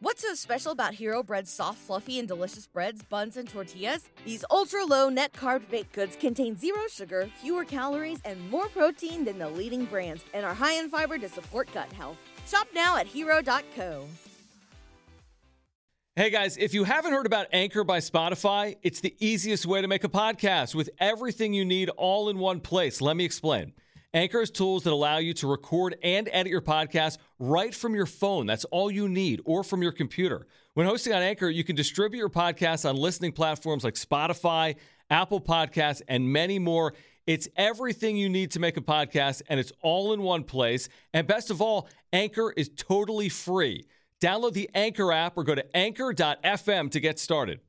What's so special about Hero Bread's soft, fluffy, and delicious breads, buns, and tortillas? These ultra low net carb baked goods contain zero sugar, fewer calories, and more protein than the leading brands, and are high in fiber to support gut health. Shop now at hero.co. Hey guys, if you haven't heard about Anchor by Spotify, it's the easiest way to make a podcast with everything you need all in one place. Let me explain. Anchor has tools that allow you to record and edit your podcast right from your phone. That's all you need, or from your computer. When hosting on Anchor, you can distribute your podcast on listening platforms like Spotify, Apple Podcasts, and many more. It's everything you need to make a podcast, and it's all in one place. And best of all, Anchor is totally free. Download the Anchor app or go to anchor.fm to get started.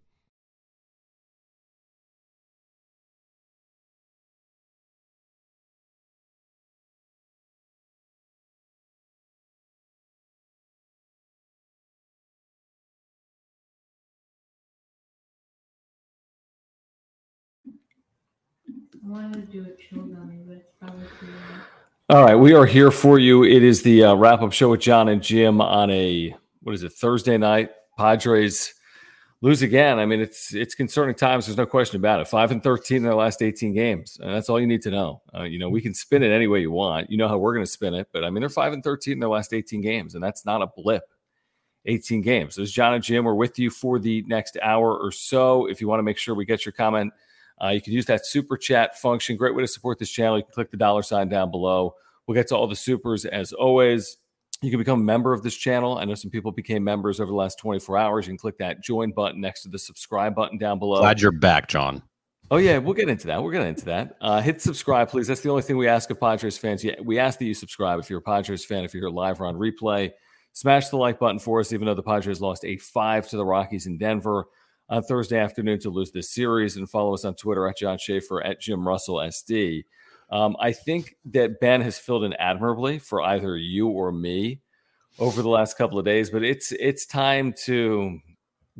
All right, we are here for you. It is the uh, wrap up show with John and Jim on a what is it Thursday night? Padres lose again. I mean, it's it's concerning times. There's no question about it. Five and thirteen in their last 18 games, and that's all you need to know. Uh, you know, we can spin it any way you want. You know how we're going to spin it, but I mean, they're five and 13 in their last 18 games, and that's not a blip. 18 games. There's John and Jim. We're with you for the next hour or so. If you want to make sure we get your comment uh, you can use that super chat function. Great way to support this channel. You can click the dollar sign down below. We'll get to all the supers as always. You can become a member of this channel. I know some people became members over the last 24 hours. You can click that join button next to the subscribe button down below. Glad you're back, John. Oh yeah, we'll get into that. We'll get into that. Uh, hit subscribe, please. That's the only thing we ask of Padres fans. We ask that you subscribe if you're a Padres fan. If you're here live or on replay, smash the like button for us. Even though the Padres lost a five to the Rockies in Denver, on Thursday afternoon to lose this series. And follow us on Twitter at John Schaefer at Jim Russell SD. Um, I think that Ben has filled in admirably for either you or me over the last couple of days, but it's it's time to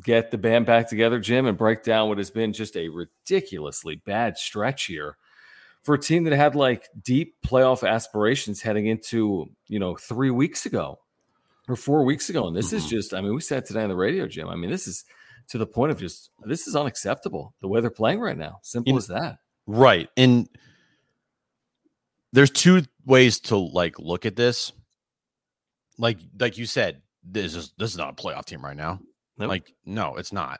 get the band back together, Jim, and break down what has been just a ridiculously bad stretch here for a team that had like deep playoff aspirations heading into you know three weeks ago or four weeks ago, and this mm-hmm. is just I mean we sat today on the radio, Jim. I mean this is to the point of just this is unacceptable the way they're playing right now. Simple as that. Right. And there's two ways to like look at this. Like like you said, this is this is not a playoff team right now. Nope. Like no, it's not.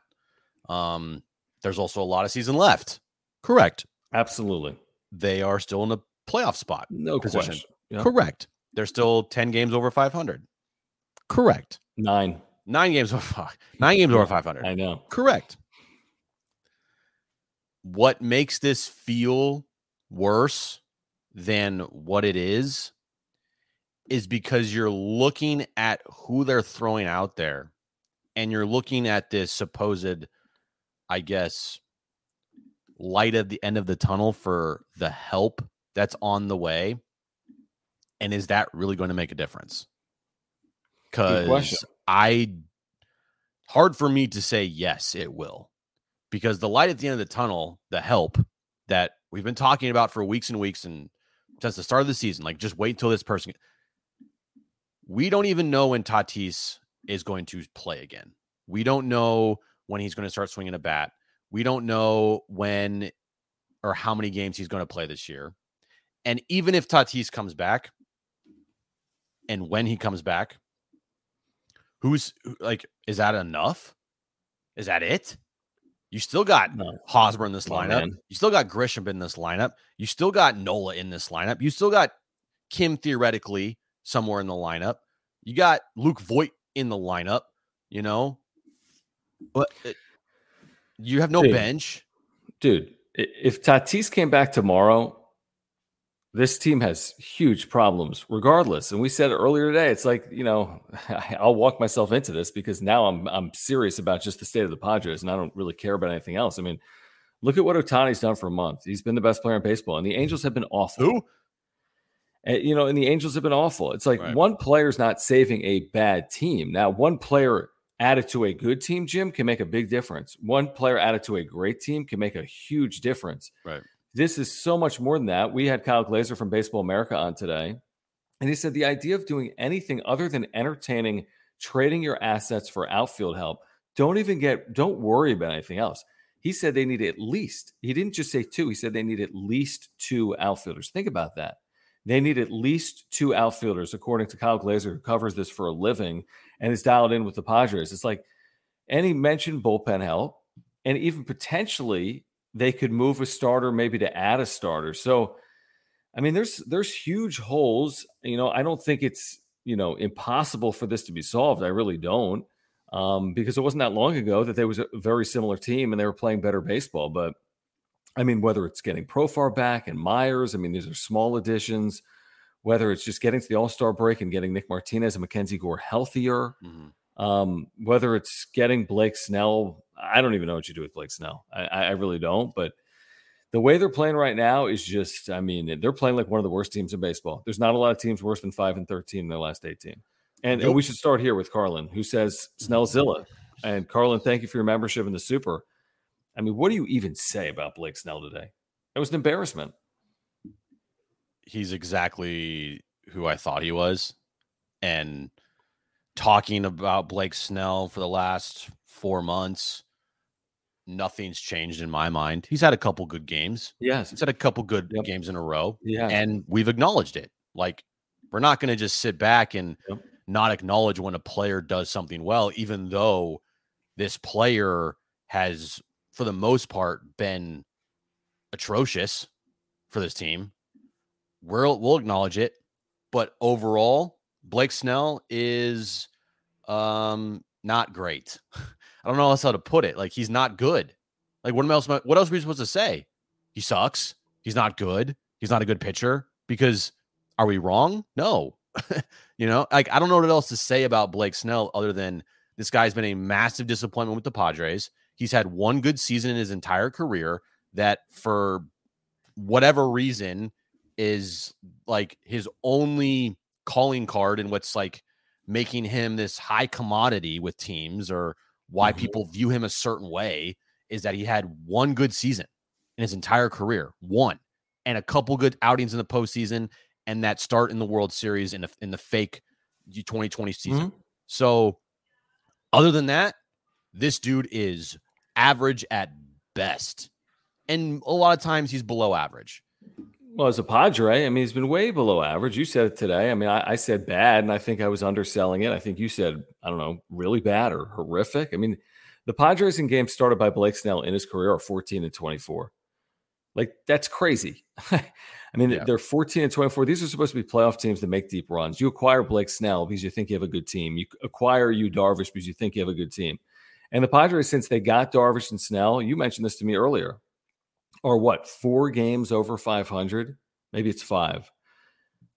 Um there's also a lot of season left. Correct. Absolutely. They are still in a playoff spot. No position. question. Yep. Correct. They're still 10 games over 500. Correct. 9. Nine games over nine games over 500. I know. Correct. What makes this feel worse than what it is is because you're looking at who they're throwing out there and you're looking at this supposed, I guess, light at the end of the tunnel for the help that's on the way. And is that really going to make a difference? Because I hard for me to say yes, it will. Because the light at the end of the tunnel, the help that we've been talking about for weeks and weeks and since the start of the season, like just wait until this person. We don't even know when Tatis is going to play again. We don't know when he's going to start swinging a bat. We don't know when or how many games he's going to play this year. And even if Tatis comes back, and when he comes back, Who's like, is that enough? Is that it? You still got no. Hosmer in this lineup. you still got Grisham in this lineup. You still got Nola in this lineup. You still got Kim theoretically somewhere in the lineup. You got Luke Voit in the lineup, you know, but it, you have no dude, bench. Dude, if Tatis came back tomorrow this team has huge problems regardless. And we said earlier today, it's like, you know, I'll walk myself into this because now I'm I'm serious about just the state of the Padres and I don't really care about anything else. I mean, look at what Ohtani's done for a month. He's been the best player in baseball, and the mm-hmm. Angels have been awful. Who? And, you know, and the Angels have been awful. It's like right. one player's not saving a bad team. Now, one player added to a good team, Jim, can make a big difference. One player added to a great team can make a huge difference. Right. This is so much more than that. We had Kyle Glaser from Baseball America on today, and he said the idea of doing anything other than entertaining trading your assets for outfield help. Don't even get, don't worry about anything else. He said they need at least, he didn't just say two, he said they need at least two outfielders. Think about that. They need at least two outfielders, according to Kyle Glaser, who covers this for a living and is dialed in with the Padres. It's like, he mentioned bullpen help, and even potentially they could move a starter, maybe to add a starter. So, I mean, there's there's huge holes. You know, I don't think it's you know impossible for this to be solved. I really don't, um, because it wasn't that long ago that there was a very similar team and they were playing better baseball. But I mean, whether it's getting Profar back and Myers, I mean, these are small additions. Whether it's just getting to the All Star break and getting Nick Martinez and MacKenzie Gore healthier, Mhm. Um, whether it's getting Blake Snell, I don't even know what you do with Blake Snell. I, I really don't. But the way they're playing right now is just, I mean, they're playing like one of the worst teams in baseball. There's not a lot of teams worse than five and thirteen in their last eighteen. And, and we should start here with Carlin, who says Snellzilla. And Carlin, thank you for your membership in the Super. I mean, what do you even say about Blake Snell today? It was an embarrassment. he's exactly who I thought he was. And talking about Blake Snell for the last four months, nothing's changed in my mind. He's had a couple good games. Yes. He's had a couple good Yep. games in a row, Yeah. and we've acknowledged it. Like we're not going to just sit back and Yep. not acknowledge when a player does something well, even though this player has, for the most part, been atrocious for this team. We'll we'll acknowledge it, but overall, Blake Snell is um not great. I don't know else how to put it. Like he's not good. Like what else? What else are we supposed to say? He sucks. He's not good. He's not a good pitcher. Because are we wrong? No. you know, like I don't know what else to say about Blake Snell other than this guy's been a massive disappointment with the Padres. He's had one good season in his entire career that, for whatever reason, is like his only calling card and what's like making him this high commodity with teams or why Mhm. people view him a certain way is that he had one good season in his entire career, one, and a couple good outings in the postseason, and that start in the World Series in the in the fake 2020 season. So, other than that, this dude is average at best, and a lot of times he's below average. Well, as a Padre, I mean, he's been way below average. You said it today. I mean, I, I said bad, and I think I was underselling it. I think you said, I don't know, really bad or horrific. I mean, the Padres in games started by Blake Snell in his career are 14 and 24. Like, that's crazy. I mean, Yeah. they're 14 and 24. These are supposed to be playoff teams that make deep runs. You acquire Blake Snell because you think you have a good team. You acquire you Darvish because you think you have a good team. And the Padres, since they got Darvish and Snell, you mentioned this to me earlier, are what four games over 500 maybe it's five.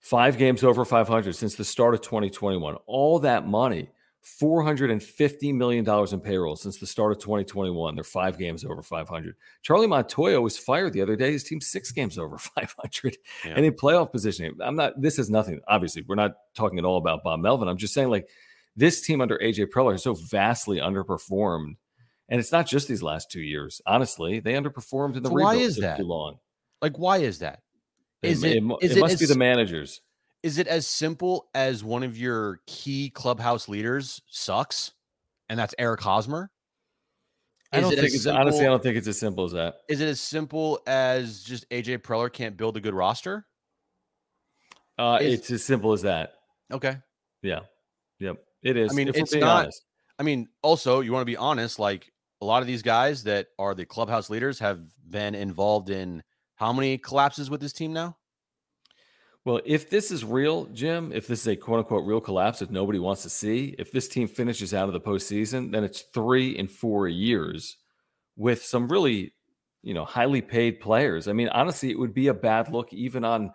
Five games over 500 since the start of 2021 all that money 450 million dollars in payroll since the start of 2021 they're five games over 500 charlie montoyo was fired the other day. His team's six games over 500 Yeah. and in playoff positioning i'm not this is nothing obviously we're not talking at all about bob melvin. I'm just saying like this team under aj preller has so vastly underperformed and it's not just these last two years. Honestly, they underperformed in the So why is that? too long. Like, why is that? Is it, it- it, is it it must be the managers. Is it as simple as one of your key clubhouse leaders sucks, and that's Eric Hosmer? I don't think as it's honestly. I don't think it's as simple as that. Is it as simple as just AJ Preller can't build a good roster? Uh, Is- it's as simple as that. Okay. Yeah. Yep. It is. I mean, if we're it's being not- honest. I mean, also, you want to be honest, like a lot of these guys that are the clubhouse leaders have been involved in how many collapses with this team now? Well, if this is real, Jim, if this is a quote unquote real collapse that nobody wants to see, if this team finishes out of the postseason, then it's three and four years with some really, you know, highly paid players. I mean, honestly, it would be a bad look even on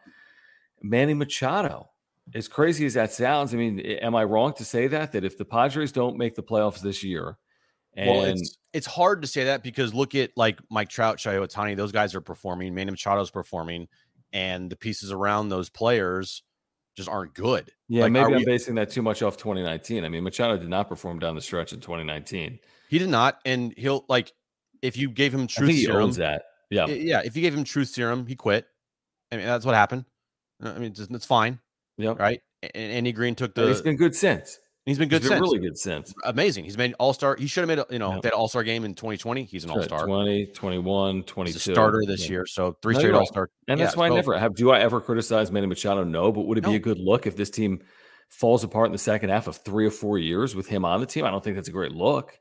Manny Machado. As crazy as that sounds, I mean, am I wrong to say that? That if the Padres don't make the playoffs this year, and well, it's it's hard to say that because look at like Mike Trout, Shohei Ohtani, those guys are performing. Manny Machado's performing, and the pieces around those players just aren't good. yeah, like, maybe I'm we- basing that too much off 2019. I mean, Machado did not perform down the stretch in 2019. He did not, and he'll like if you gave him truth serum, owns that. Yeah. yeah, if you gave him truth serum, he quit. I mean, that's what happened. Uh, I mean, it's, it's fine, Yeah, right? And Andy Green took the been good since. He's been good He's been since. really good since. Amazing. He's made all star. He should have made, a, you know, Yeah. had all star game in 2020. He's an all star. 20, 21, He's 22. a starter this Yeah. year. So three No, straight all star. And that's Yeah, why I never have. Do I ever criticize Manny Machado? No. But would it be a good look if this team falls apart in the second half of three or four years with him on the team? I don't think that's a great look.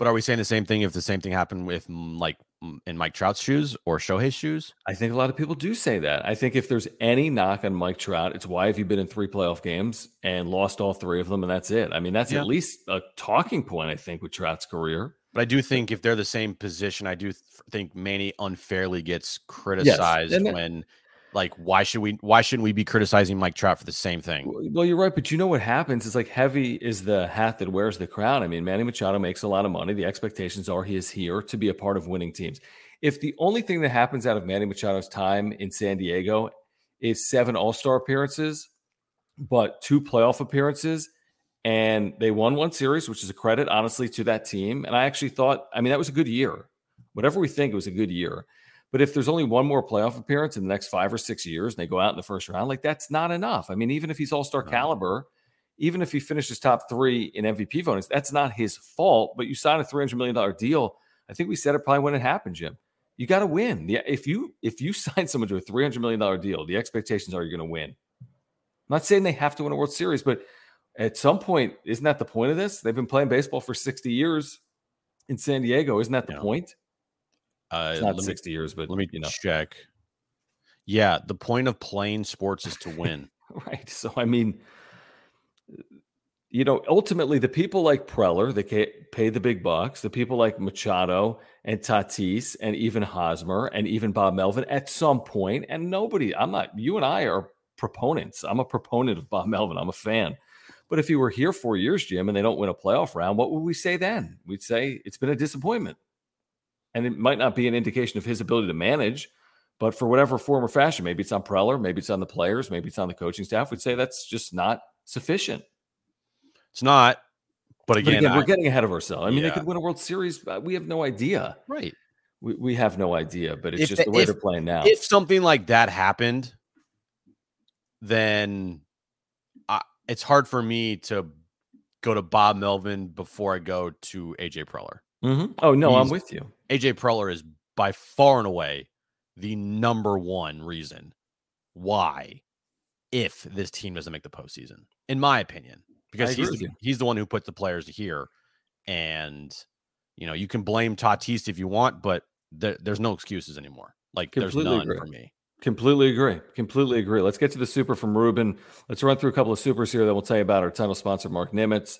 But are we saying the same thing if the same thing happened with mm, like mm, in Mike Trout's shoes or Shohei's shoes? I think a lot of people do say that. I think if there's any knock on Mike Trout, it's why have you been in three playoff games and lost all three of them, and that's it. I mean, that's Yeah. at least a talking point, I think, with Trout's career. But I do think if they're the same position, I do th- think Manny unfairly gets criticized that- when, like, why should we? Why shouldn't we be criticizing Mike Trout for the same thing? Well, you're right, but you know what happens is like heavy is the hat that wears the crown. I mean, Manny Machado makes a lot of money. The expectations are he is here to be a part of winning teams. If the only thing that happens out of Manny Machado's time in San Diego is seven All Star appearances, but two playoff appearances, and they won one series, which is a credit, honestly, to that team. And I actually thought, I mean, that was a good year. Whatever we think, it was a good year. But if there's only one more playoff appearance in the next five or six years and they go out in the first round, like that's not enough. I mean, even if he's all star No. caliber, even if he finishes top three in MVP votings, that's not his fault. But you sign a $300 million deal. I think we said it probably when it happened, Jim. You got to win. Yeah, if you if you sign someone to a $300 million deal, the expectations are you're going to win. I'm not saying they have to win a World Series, but at some point, isn't that the point of this? They've been playing baseball for 60 years in San Diego. Isn't that the Yeah. point? Uh, It's not me 60 years, but let me you know. check. Yeah, the point of playing sports is to win. Right. So, I mean, you know, ultimately, the people like Preller, they pay the big bucks, the people like Machado and Tatis and even Hosmer and even Bob Melvin at some point, and nobody, I'm not, you and I are proponents. I'm a proponent of Bob Melvin. I'm a fan. But if he were here four years, Jim, and they don't win a playoff round, what would we say then? We'd say it's been a disappointment. And it might not be an indication of his ability to manage, but for whatever form or fashion, maybe it's on Preller, maybe it's on the players, maybe it's on the coaching staff, we'd say that's just not sufficient. It's not. But But again, again, we're getting ahead of ourselves. I mean, they Yeah. could win a World Series. but We have no idea. right. We, we have no idea, but it's If just the- the way if- they're playing now. If something like that happened, then I, it's hard for me to go to Bob Melvin before I go to AJ Preller. Mhm. Oh, no, I'm with you. AJ Preller is by far and away the number one reason why if this team doesn't make the postseason, in my opinion, because he's the, he's the one who put the players here, and you know you can blame Tatis if you want, but there, there's no excuses anymore. Like there's none agree. for me. Completely agree. Completely agree. Let's get to the super from Ruben. Let's run through a couple of supers here. Then we'll tell you about our title sponsor, Mark Nimitz.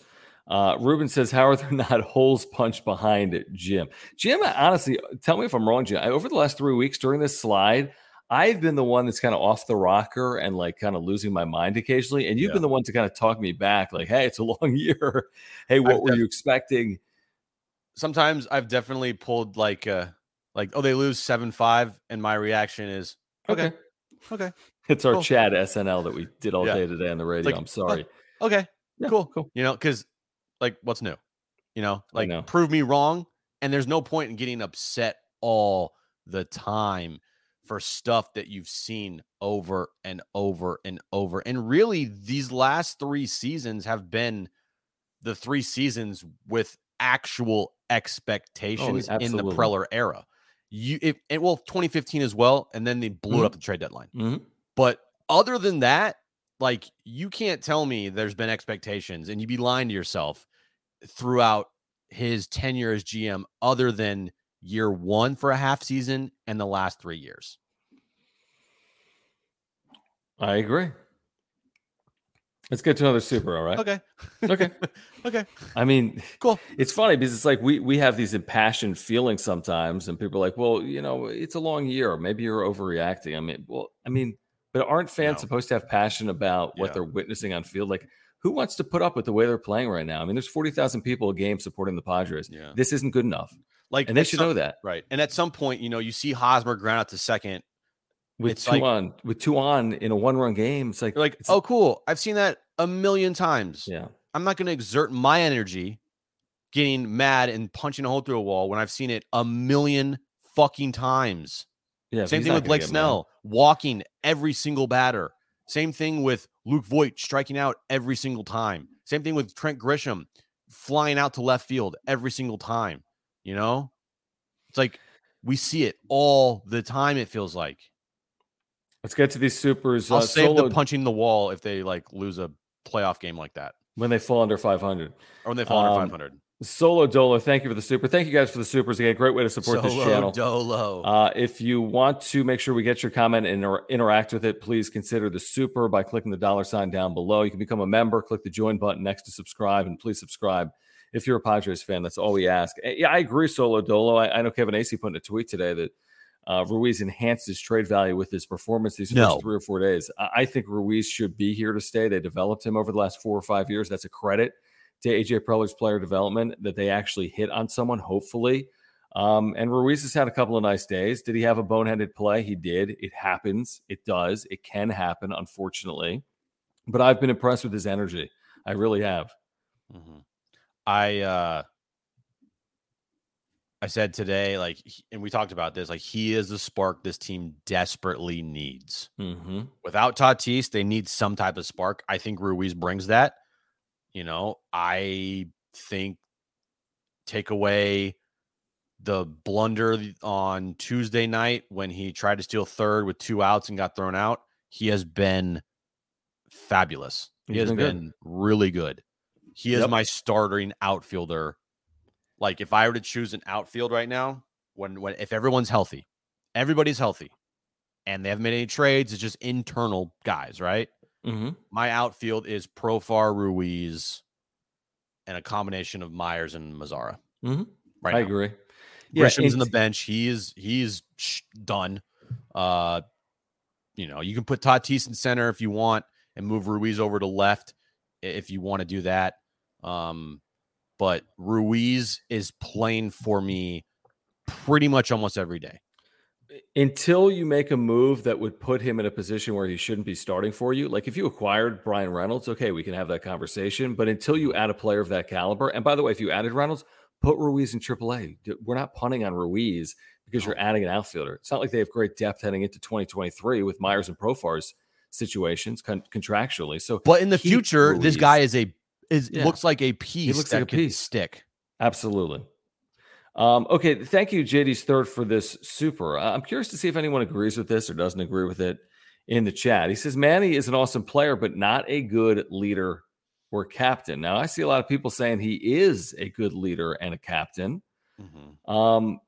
Uh, Ruben says, "How are there not holes punched behind it, Jim?" Jim, honestly, tell me if I'm wrong, Jim. I, over the last three weeks during this slide, I've been the one that's kind of off the rocker and like kind of losing my mind occasionally, and you've Yeah. been the one to kind of talk me back, like, "Hey, it's a long year. Hey, what I've were def- you expecting?" Sometimes I've definitely pulled like uh like oh they lose seven five, and my reaction is okay, okay, It's our Cool. Chad SNL that we did all Yeah. day today on the radio. like, I'm sorry. okay, Yeah, cool, cool. You know, because like what's new? You know, like know. prove me wrong. And there's no point in getting upset all the time for stuff that you've seen over and over and over. And really, these last three seasons have been the three seasons with actual expectations in the. Preller era. You if and well, 2015 as well, and then they blew it up the trade deadline. Mhm. But other than that, like you can't tell me there's been expectations and you'd be lying to yourself throughout his tenure as GM, other than year one for a half season and the last three years. I agree. Let's get to another super. All right. Okay. Okay. okay. I mean, Cool. it's funny because it's like we we have these impassioned feelings sometimes, and people are like, "Well, you know, it's a long year. Maybe you're overreacting." I mean, well, I mean, but aren't fans No. supposed to have passion about what Yeah. they're witnessing on field? Like, who wants to put up with the way they're playing right now? I mean, there's forty thousand people a game supporting the Padres. Yeah. This isn't good enough, Like and they should some- know that. Right. And at some point, you know, you see Hosmer ground out to second. With It's two like- on, with two on in a one-run game, it's like like, it's- oh, cool. I've seen that a million times. yeah, I'm not going to exert my energy getting mad and punching a hole through a wall when I've seen it a million fucking times. yeah. Same thing with Blake get mad. Snell walking every single batter. Same thing with Luke Voit striking out every single time. Same thing with Trent Grisham flying out to left field every single time. You know, it's like we see it all the time. It feels like. Let's get to these supers. I'll Uh, save solo the punching the wall if they like lose a playoff game like that when they fall under 500. or when they fall under Um, 500. Solo Dolo, thank you for the super. Thank you guys for the supers again. Great way to support this channel. Solo Dolo. Uh, if you want to make sure we get your comment and inter- interact with it, please consider the super by clicking the dollar sign down below. You can become a member, click the join button next to subscribe, and please subscribe if you're a Padres fan. That's all we ask. Eh, Yeah, I agree, Solo Dolo. I, I know Kevin Acee put in a tweet today that uh, Ruiz enhanced his trade value with his performance these No. first three or four days. I, I think Ruiz should be here to stay. They developed him over the last four or five years. That's a credit to AJ Preller's player development that they actually hit on someone, hopefully. Um, and Ruiz has had a couple of nice days. Did he have a boneheaded play? He did. It happens. It does. It can happen, unfortunately. But I've been impressed with his energy. I really have. Mhm. I uh I said today, like, and we talked about this, like, he is the spark this team desperately needs. Mm-hmm. Without Tatis, they need some type of spark. I think Ruiz brings that. You know, I think take away the blunder on Tuesday night when he tried to steal third with two outs and got thrown out. He has been fabulous. He He's has been good. really good. He is my starting outfielder. Like if I were to choose an outfield right now, when when if everyone's healthy, everybody's healthy, and they haven't made any trades, it's just internal guys, right? Mm-hmm. My outfield is Profar, Ruiz, and a combination of Myers and Mazara. Mhm. Right, I now. agree. Grisham's on the bench. He is he's done. Uh, you know, you can put Tatis in center if you want, and move Ruiz over to left if you want to do that. Um, but Ruiz is playing for me pretty much almost every day. Until you make a move that would put him in a position where he shouldn't be starting for you. Like if you acquired Bryan Reynolds, okay, we can have that conversation. But until you add a player of that caliber, and by the way, if you added Reynolds, put Ruiz in AAA. We're not punting on Ruiz because you're adding an outfielder. It's not like they have great depth heading into 2023 with Myers and Profar's situations con- contractually. So, But in the future, this guy is a is Yeah. looks like a piece he looks like a piece. stick. Absolutely. Um, okay, thank you, JD's third for this super. Uh, I'm curious to see if anyone agrees with this or doesn't agree with it in the chat. He says Manny is an awesome player, but not a good leader or captain. Now, I see a lot of people saying he is a good leader and a captain. Um,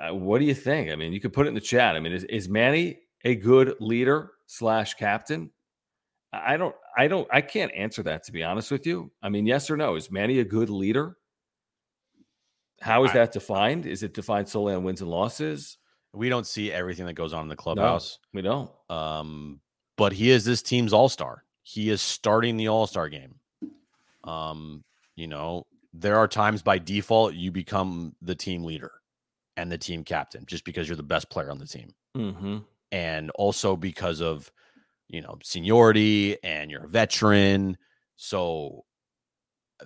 uh, what do you think? I mean, you could put it in the chat. I mean, is, is Manny a good leader slash captain? I don't, I don't, I can't answer that to be honest with you. I mean, yes or no? Is Manny a good leader? How is I- that defined? Is it defined solely on wins and losses? We don't see everything that goes on in the No, clubhouse. we don't. Um, but he is this team's all star. He is starting the all star game. Um, you know, there are times by default you become the team leader and the team captain just because you're the best player on the team. Mm-hmm. And also because of, you know, seniority and you're a veteran. So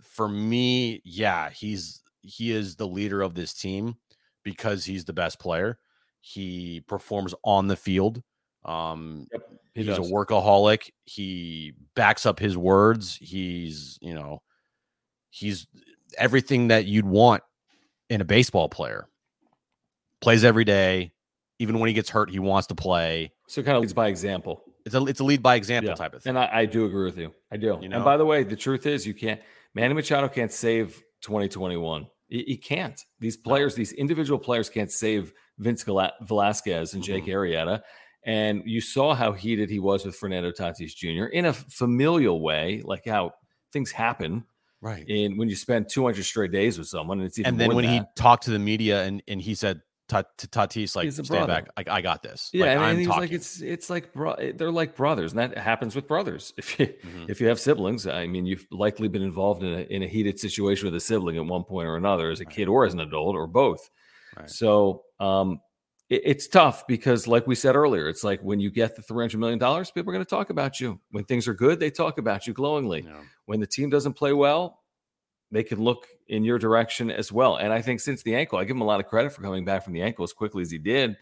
for me, yeah, he's he is the leader of this team because he's the best player. He performs on the field. Um, He he's does. a workaholic. He backs up his words. He's, you know, he's everything that you'd want in a baseball player. Plays every day. Even when he gets hurt, he wants to play. So it kind of leads by example. It's a it's a lead by example Yeah. type of thing. And I, I do agree with you. I do. You know? And by the way, the truth is, you can't. Manny Machado can't save 2021. He, he can't. These players, these individual players, can't save Vince Velasquez and Jake Mhm. Arrieta. And you saw how heated he was with Fernando Tatis Jr. in a familial way, like how things happen. right. In when you spend 200 straight days with someone, and it's even And then when he talked to the media and and he said Tatis like He's stand brother. back, like I got this. Yeah, like, and, I'm and he was talking. like, it's it's like bro- they're like brothers, and that happens with brothers. If you Mhm. if you have siblings, I mean, you've likely been involved in a in a heated situation with a sibling at one point or another, as a Right. kid or as an adult or both. Right. So, um, it- it's tough because, like we said earlier, it's like when you get the three hundred million dollars, people are going to talk about you. When things are good, they talk about you glowingly. Know, When the team doesn't play well, they can look in your direction as well. And I think since the ankle, I give him a lot of credit for coming back from the ankle as quickly as he did.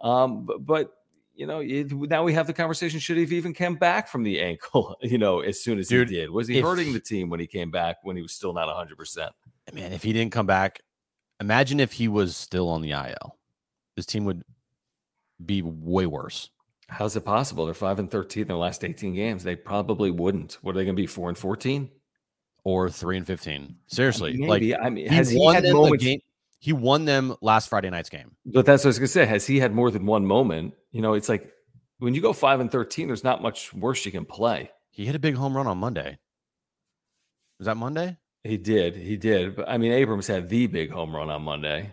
Um, but, but you know, it, now we have the conversation: should he have even come back from the ankle? You know, as soon as Dude, he did, was he if hurting the team when he came back when he was still not 100? percent Man, if he didn't come back, imagine if he was still on the IL. This team would be way worse. How's it possible? They're five and 13 in their last 18 games. They probably wouldn't. What are they going to be? Four and 14? Or three and fifteen. Seriously, Maybe. like I mean, he has he won had moments? game. He won them last Friday night's game. But that's what I was going to say. Has he had more than one moment? You know, it's like when you go five and 13, there's not much worse you can play. He hit a big home run on Monday. Was that Monday? He did. He did. But I mean, Abrams had the big home run on Monday.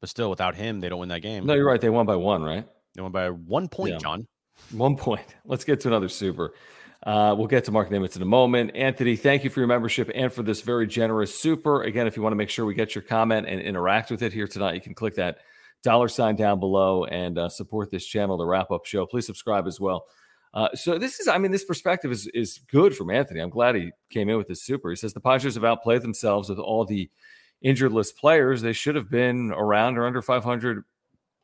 But still, without him, they don't win that game. No, you're right. They won by one, right? They won by one point, Yeah. John. One point. Let's get to another super. Uh, we'll get to Mark Nimitz in a moment. Anthony, thank you for your membership and for this very generous super. Again, if you want to make sure we get your comment and interact with it here tonight, you can click that dollar sign down below and uh, support this channel, the wrap up show. Please subscribe as well. Uh, so this is, I mean, this perspective is is good from Anthony. I'm glad he came in with this super. He says the Padres have outplayed themselves with all the injured list players. They should have been around or under 500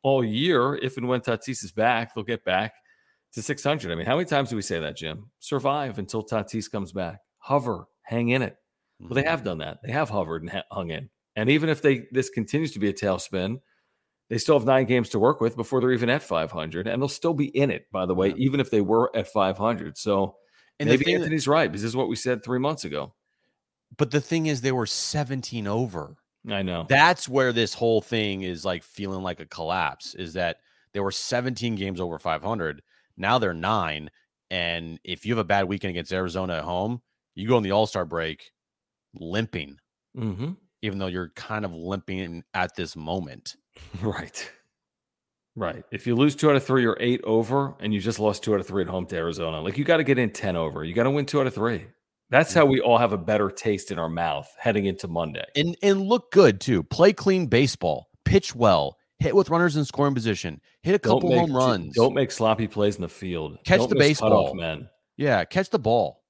all year. If and when Tatis is back, they'll get back to 600. I mean, how many times do we say that, Jim? Survive until Tatis comes back. Hover, hang in it. Well, they have mm-hmm. done that. They have hovered and ha- hung in. And even if they this continues to be a tailspin, they still have nine games to work with before they're even at 500, and they'll still be in it. By the way, Yeah. even if they were at 500. So And maybe thing that- Anthony's right because this is what we said three months ago. but the thing is, they were 17 over. I know. That's where this whole thing is like feeling like a collapse. Is that they were 17 games over 500. Now they're nine. And if you have a bad weekend against Arizona at home, you go on the All Star break limping, hmm even though you're kind of limping at this moment. Right. Right. If you lose two out of three or eight over and you just lost two out of three at home to Arizona, like you got to get in 10 over. You got to win two out of three. That's how we all have a better taste in our mouth heading into Monday. and and look good too. Play clean baseball, pitch well, hit with runners in scoring position, hit a couple make, home runs. Don't make sloppy plays in the field. Catch Don't the baseball. men. yeah, catch the ball.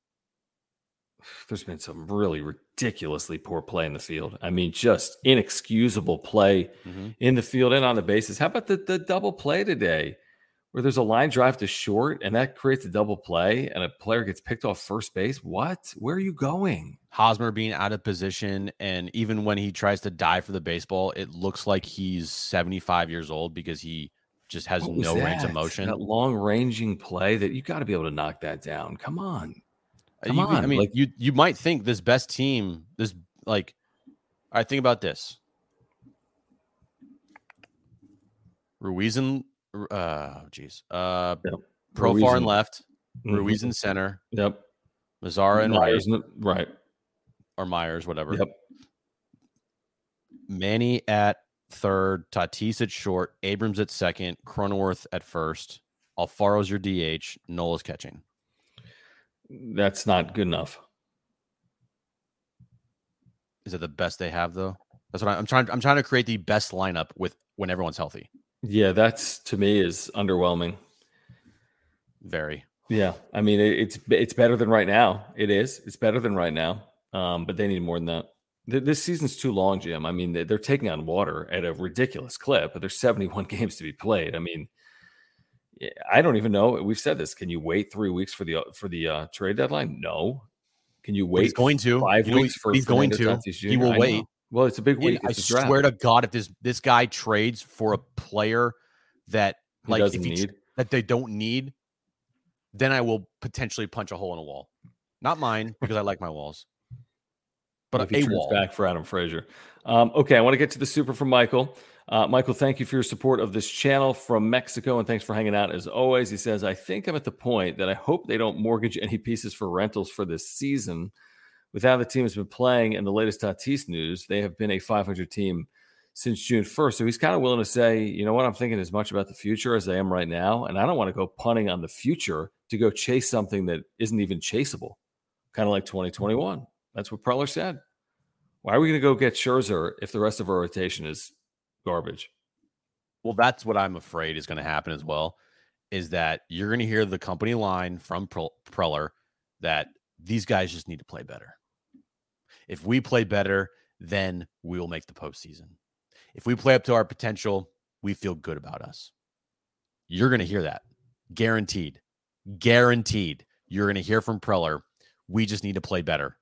There's been some really ridiculously poor play in the field. I mean, just inexcusable play Mhm. in the field and on the bases. How about the, the double play today where there's a line drive to short and that creates a double play and a player gets picked off first base? What? Where are you going? Hosmer being out of position, and even when he tries to dive for the baseball, it looks like he's 75 years old because he just has What no range of motion. That long ranging play that you got to be able to knock that down. Come on. Uh, Come you- I mean, like- you you might think this best team, this like, all right, think about this. Ruiz and uh, jeez, uh, Yep. Profar and left, Mhm. Ruiz in center, Yep. Mazara and right, Myers, n- right. or Myers, whatever. Yep. Manny at third, Tatis at short, Abrams at second, Cronenworth at first, Alfaro's your DH, Nola's catching. That's not good enough. Is it the best they have though? That's what I, I'm trying. I'm trying to create the best lineup with when everyone's healthy. Yeah, that's to me is underwhelming. Very. Yeah, I mean it, it's it's better than right now. It is. It's better than right now. Um, but they need more than that. Th- This season's too long, Jim. I mean, they- they're taking on water at a ridiculous clip, but there's 71 games to be played. I mean, I don't even know. We've said this. Can you wait three weeks for the for the uh, trade deadline? No. Can you But wait? he's going to. five You know, weeks for he's going to. He will I know. Well, it's a big week. I the draft. swear to God, if this this guy trades for a player that He like if he that they don't need, then I will potentially punch a hole in a wall. Not mine because I like my walls, but if he wall. back for Adam Frazier. Um, okay, I want to get to the super from Michael. Uh, Michael, thank you for your support of this channel from Mexico, and thanks for hanging out as always. He says, "I think I'm at the point that I hope they don't mortgage any pieces for rentals for this season. With how the team has been playing and the latest Tatis news, they have been a 500 team since June 1st. So he's kind of willing to say, you know what, I'm thinking as much about the future as I am right now, and I don't want to go punting on the future to go chase something that isn't even chaseable, kind of like 2021. That's what Preller said." Why are we going to go get Scherzer if the rest of our rotation is garbage? Well, that's what I'm afraid is going to happen as well. Is that you're going to hear the company line from Preller that these guys just need to play better. If we play better, then we will make the postseason. If we play up to our potential, we feel good about us. you're going to hear that. Guaranteed. Guaranteed. You're going to hear from Preller. We just need to play better.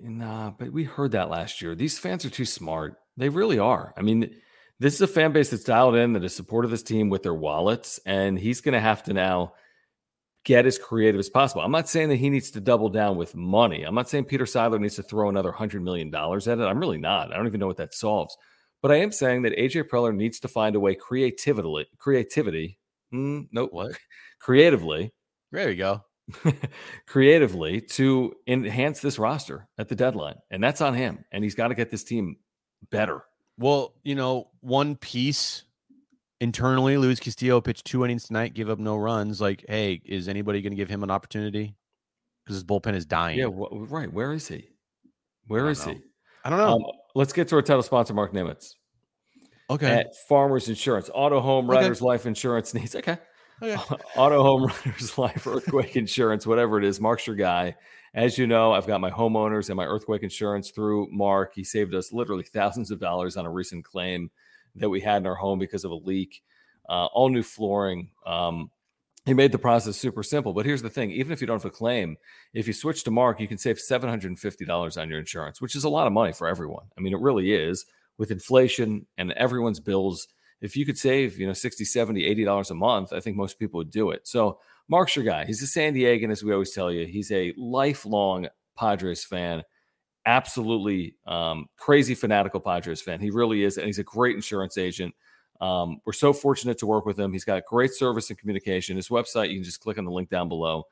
Nah, but we heard that last year. These fans are too smart. They really are. I mean, this is a fan base that's dialed in that has supported this team with their wallets, and he's going to have to now get as creative as possible. I'm not saying that he needs to double down with money. I'm not saying Peter Seidler needs to throw another $100 million at it. I'm really not. I don't even know what that solves. But I am saying that AJ Preller needs to find a way creatively, creativity, mm, nope, What? creatively, There you go. creatively to enhance this roster at the deadline. And that's on him. And he's got to get this team better. Well, you know, one piece internally, Luis Castillo pitched two innings tonight, give up no runs. Like, hey, is anybody going to give him an opportunity? Because his bullpen is dying. Yeah, wh- right. Where is he? Where is know. he? I don't know. Um, let's get to our title sponsor, Mark Nimitz. okay. At Farmers Insurance, Auto Home Okay. Life Insurance needs. Okay. okay. Auto Home Renters Life Earthquake Insurance, whatever it is. Mark's your guy. As you know, I've got my homeowners and my earthquake insurance through Mark. He saved us literally thousands of dollars on a recent claim that we had in our home because of a leak. Uh, all new flooring. Um, he made the process super simple. But here's the thing even if you don't have a claim, if you switch to Mark, you can save $750 on your insurance, which is a lot of money for everyone. I mean, it really is with inflation and everyone's bills. If you could save, you know, 60, 70, 80 dollars a month, I think most people would do it. So Mark's your guy. He's a San Diegan, as we always tell you. He's a lifelong Padres fan, absolutely um, crazy fanatical Padres fan. He really is, and he's a great insurance agent. Um, we're so fortunate to work with him. He's got great service and communication. His website, you can just click on the link down below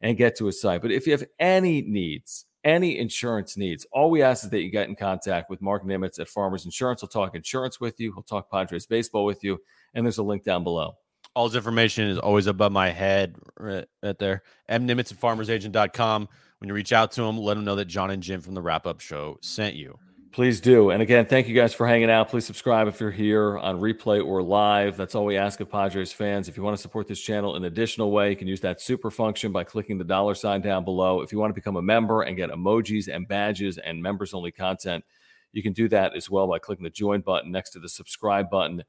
and get to his site. But if you have any needs, any insurance needs, all we ask is that you get in contact with Mark Nimitz at Farmers Insurance. He'll talk insurance with you, he'll talk Padres baseball with you, and there's a link down below. All this information is always above my head right, right there. M. Nimitz at farmersagent.com. When you reach out to them, let them know that John and Jim from the wrap up show sent you. Please do. And again, thank you guys for hanging out. Please subscribe if you're here on replay or live. That's all we ask of Padres fans. If you want to support this channel in an additional way, you can use that super function by clicking the dollar sign down below. If you want to become a member and get emojis and badges and members only content, you can do that as well by clicking the join button next to the subscribe button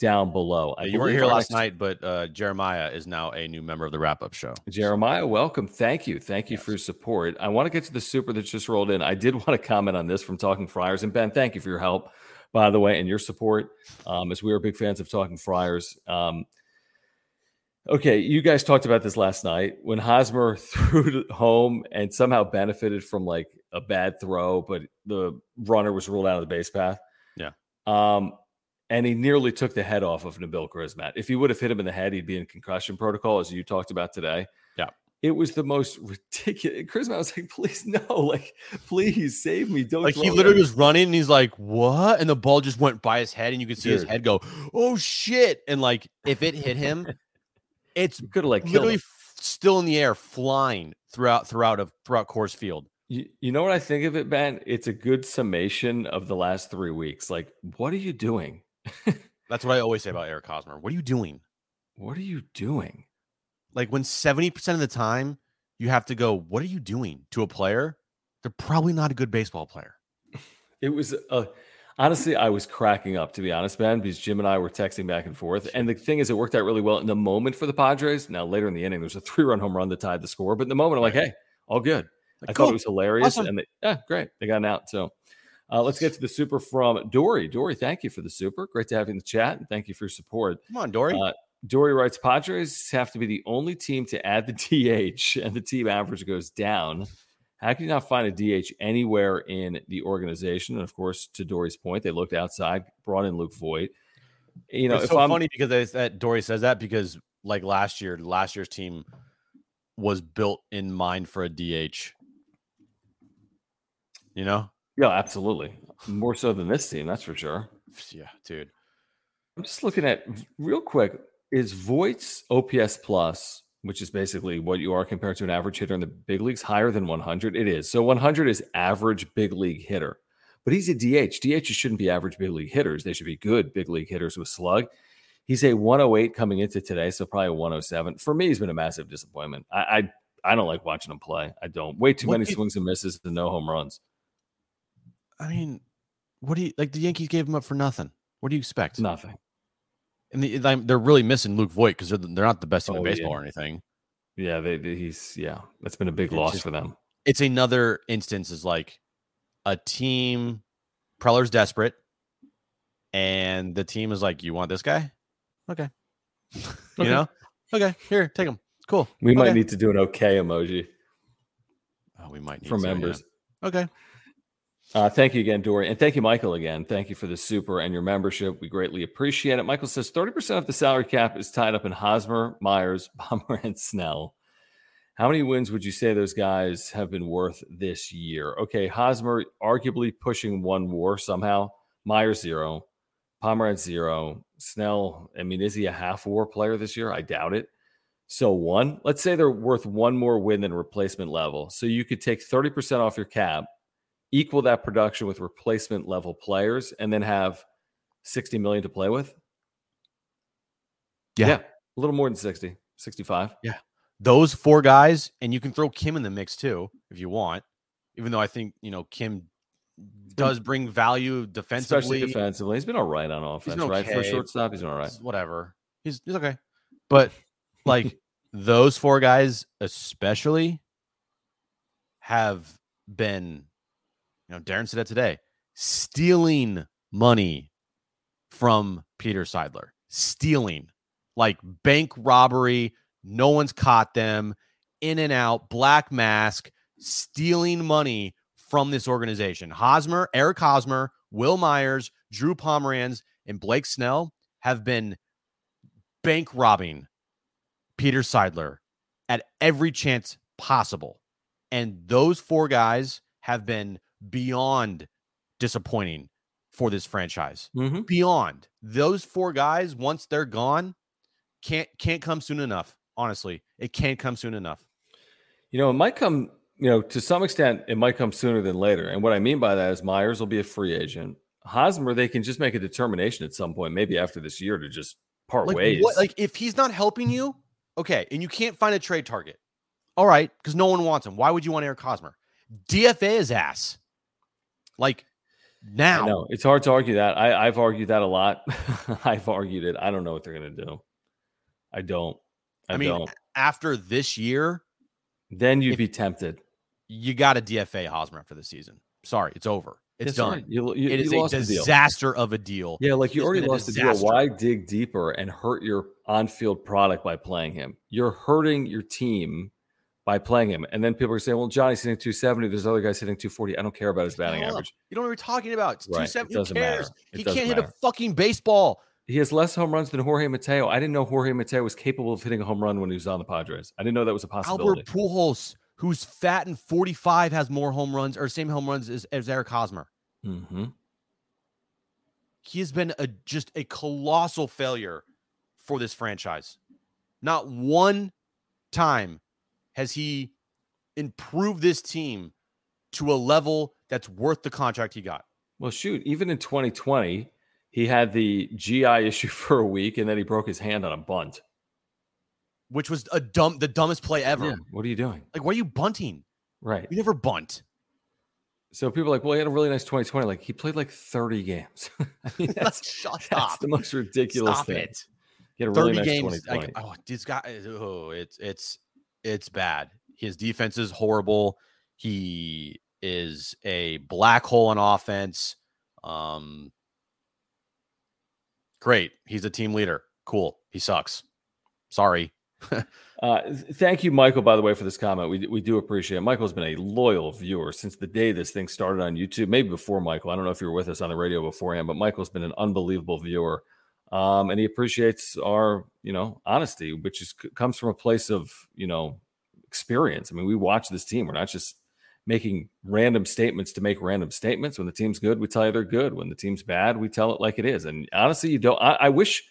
down below. Uh, you weren't here last night, but uh, Jeremiah is now a new member of the wrap up show. Jeremiah, welcome. Thank you. Thank you for your support. I want to get to the super that just rolled in. I did want to comment on this from Talking Friars. And Ben, thank you for your help, by the way, and your support, um, as we are big fans of Talking Friars. Um, okay, you guys talked about this last night when Hosmer threw it home and somehow benefited from like a bad throw, but the runner was ruled out of the base path. Yeah. Um, and he nearly took the head off of Nabil Crismatt. If he would have hit him in the head, he'd be in concussion protocol, as you talked about today. Yeah. It was the most ridiculous. Crismatt was like, please, no, like, please save me. Don't Like he it." literally was running and he's like, What? And the ball just went by his head, and you could see his head go, Oh shit. And like if it hit him, it's could have like literally still in the air, flying throughout throughout of throughout course field. You, you know what I think of it, Ben? It's a good summation of the last three weeks. Like, what are you doing? That's what I always say about Eric Hosmer. What are you doing? What are you doing? Like when 70% of the time you have to go, What are you doing to a player? They're probably not a good baseball player. It was uh, honestly, I was cracking up to be honest, man, because Jim and I were texting back and forth. And the thing is, it worked out really well in the moment for the Padres. Now, later in the inning, there's a three run home run that tied the score. But in the moment, I'm like, hey, all good. Like, I thought it was hilarious. Awesome. And they, yeah, great. They got an out. So uh, let's get to the super from Dory. Dory, thank you for the super. Great to have you in the chat. And thank you for your support. Come on, Dory. Uh, Dory writes Padres have to be the only team to add the DH, and the team average goes down. How can you not find a DH anywhere in the organization? And of course, to Dory's point, they looked outside, brought in Luke Voit. You know, it's so I'm funny because they, that Dory says that because like last year, last year's team was built in mind for a DH. You know? Yeah, absolutely more so than this team, that's for sure. Yeah, dude. I'm just looking at real quick. Is Voit's OPS plus, which is basically what you are compared to an average hitter in the big leagues, higher than 100? It is. So 100 is average big league hitter, but he's a DH. DHs shouldn't be average big league hitters. They should be good big league hitters with slug. He's a 108 coming into today, so probably a 107. For me, he's been a massive disappointment. I I, I don't like watching him play. I don't. Way too What many you- swings and misses and no home runs. I mean, what do you like? The Yankees gave him up for nothing. What do you expect? Nothing. And the, they're really missing Luke Voit because they're, they're not the best team in Oh, baseball yeah. or anything. Yeah, they, they- he's yeah. That's been a big It's loss just- for them. It's another instance is like a team. Preller's desperate, and the team is like, "You want this guy? Okay, you Okay. know, okay, here, take him. Cool. We might need to do an okay emoji Oh, we might need for to, yeah. members. Okay. Uh, thank you again, Dory. And thank you, Michael, again. Thank you for the super and your membership. We greatly appreciate it. Michael says 30% of the salary cap is tied up in Hosmer, Myers, Bomber, and Snell. How many wins would you say those guys have been worth this year? Okay, Hosmer arguably pushing one war somehow. Myers, zero. Pomeranz, zero. Snell, I mean, is he a half war player this year? I doubt it. So, one, let's say they're worth one more win than replacement level. So, you could take 30% off your cap equal that production with replacement level players and then have 60 million to play with? Yeah. a little more than 60, 65. Yeah. Those four guys, and you can throw Kim in the mix too if you want. Even though I think you know Kim does mm. bring value defensively. Especially defensively. He's been all right on offense, been right? For okay. shortstop, he's been all right. Whatever. He's he's okay. But like those four guys, especially, have been, know, Darren said it today, stealing money from Peter Seidler. Stealing. Like bank robbery. No one's caught them. In and out, black mask, stealing money from this organization. Hosmer, Eric Hosmer, Wil Myers, Drew Pomeranz, and Blake Snell have been bank robbing Peter Seidler at every chance possible. And those four guys have been beyond disappointing for this franchise. Mm-hmm. Beyond. Those four guys, once they're gone, can't can't come soon enough. Honestly, it can't come soon enough. You know, it might come, you know, to some extent, it might come sooner than later. And what I mean by that is Myers will be a free agent. Hosmer, they can just make a determination at some point, maybe after this year, to just part Like ways. what? Like if he's not helping you, okay, and you can't find a trade target, all right, because no one wants him. Why would you want Eric Hosmer? DFA his ass. Like now, No, it's hard to argue that. I, I've argued that a lot. I've argued it. I don't know what they're going to do. I don't. I, I mean, don't. after this year, Then you'd be tempted. you got a DFA Hosmer after the season. Sorry, it's over. It's Yes, done. sorry. You, you, It is a disaster of a deal. Yeah, like you It's already lost the deal. Why dig deeper and hurt your on-field product by playing him? You're hurting your team by playing him. And then people are saying, "Well, Johnny's hitting 270. There's other guys hitting 240. I don't care about his batting Shut up. average. You don't know what we're talking about. It's Right, it 270. Who doesn't matter. cares? It he doesn't can't hit a fucking baseball. He has less home runs than Jorge Mateo. I didn't know Jorge Mateo was capable of hitting a home run when he was on the Padres. I didn't know that was a possibility. Albert Pujols, who's fat and 45, has more home runs or same home runs as, as Eric Hosmer. hmm He has been a just a colossal failure for this franchise. Not one time has he improved this team to a level that's worth the contract he got. Well, shoot, even in 2020, he had the GI issue for a week, and then he broke his hand on a bunt. which was a dumb, the dumbest play ever. Yeah, What are you doing? Like, why are you bunting? Right. You never bunt. So people are like, well, he had a really nice 2020. Like he played like 30 games. I mean, that's, Shut that's stop. the most ridiculous Stop thing. it. He had a really 30 nice games. 2020. Like, oh, this guy. Oh, it's it's it's bad. His defense is horrible. He is a black hole on offense. Um, great. He's a team leader. Cool. He sucks. Sorry. Uh, thank you, Michael, by the way, for this comment. We, we do appreciate it. Michael's been a loyal viewer since the day this thing started on YouTube, maybe before Michael. I don't know if you were with us on the radio beforehand, but Michael's been an unbelievable viewer. Um, and he appreciates our, you know, honesty, which is comes from a place of, you know, experience. I mean, we watch this team. We're not just making random statements to make random statements. When the team's good, we tell you they're good. When the team's bad, we tell it like it is. And honestly, you don't. I, I wish,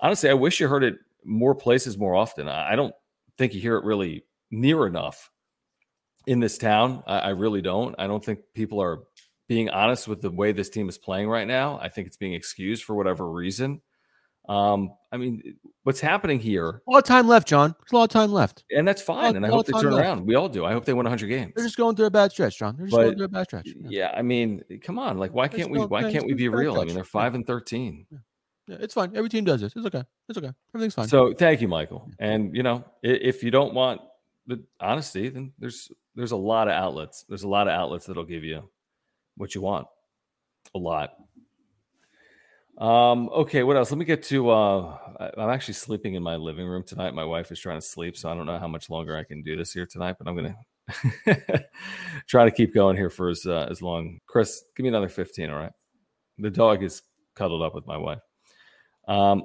honestly, I wish you heard it more places more often. I, I don't think you hear it really near enough in this town. I, I really don't. I don't think people are being honest with the way this team is playing right now. I think it's being excused for whatever reason. Um, I mean, what's happening here, A lot of time left, John. There's a lot of time left. and that's fine. And I hope they turn left. around. We all do. I hope they win 100 games. They're just going through a bad stretch, John. They're just But- going through a bad stretch. Yeah. Yeah, I mean, come on. Like, why can't we? Why can't we be real? I mean, they're Yeah. five and thirteen. Yeah, it's fine. Every team does this. It's okay. It's okay. Everything's fine. So thank you, Michael. And you know, if you don't want the honesty, then there's there's a lot of outlets. There's a lot of outlets that'll give you what you want. A lot. Um, okay, what else? Let me get to uh I'm actually sleeping in my living room tonight. My wife is trying to sleep, so I don't know how much longer I can do this here tonight, but I'm gonna try to keep going here for as uh, as long. Chris, give me another 15, all right? The dog is cuddled up with my wife. Um,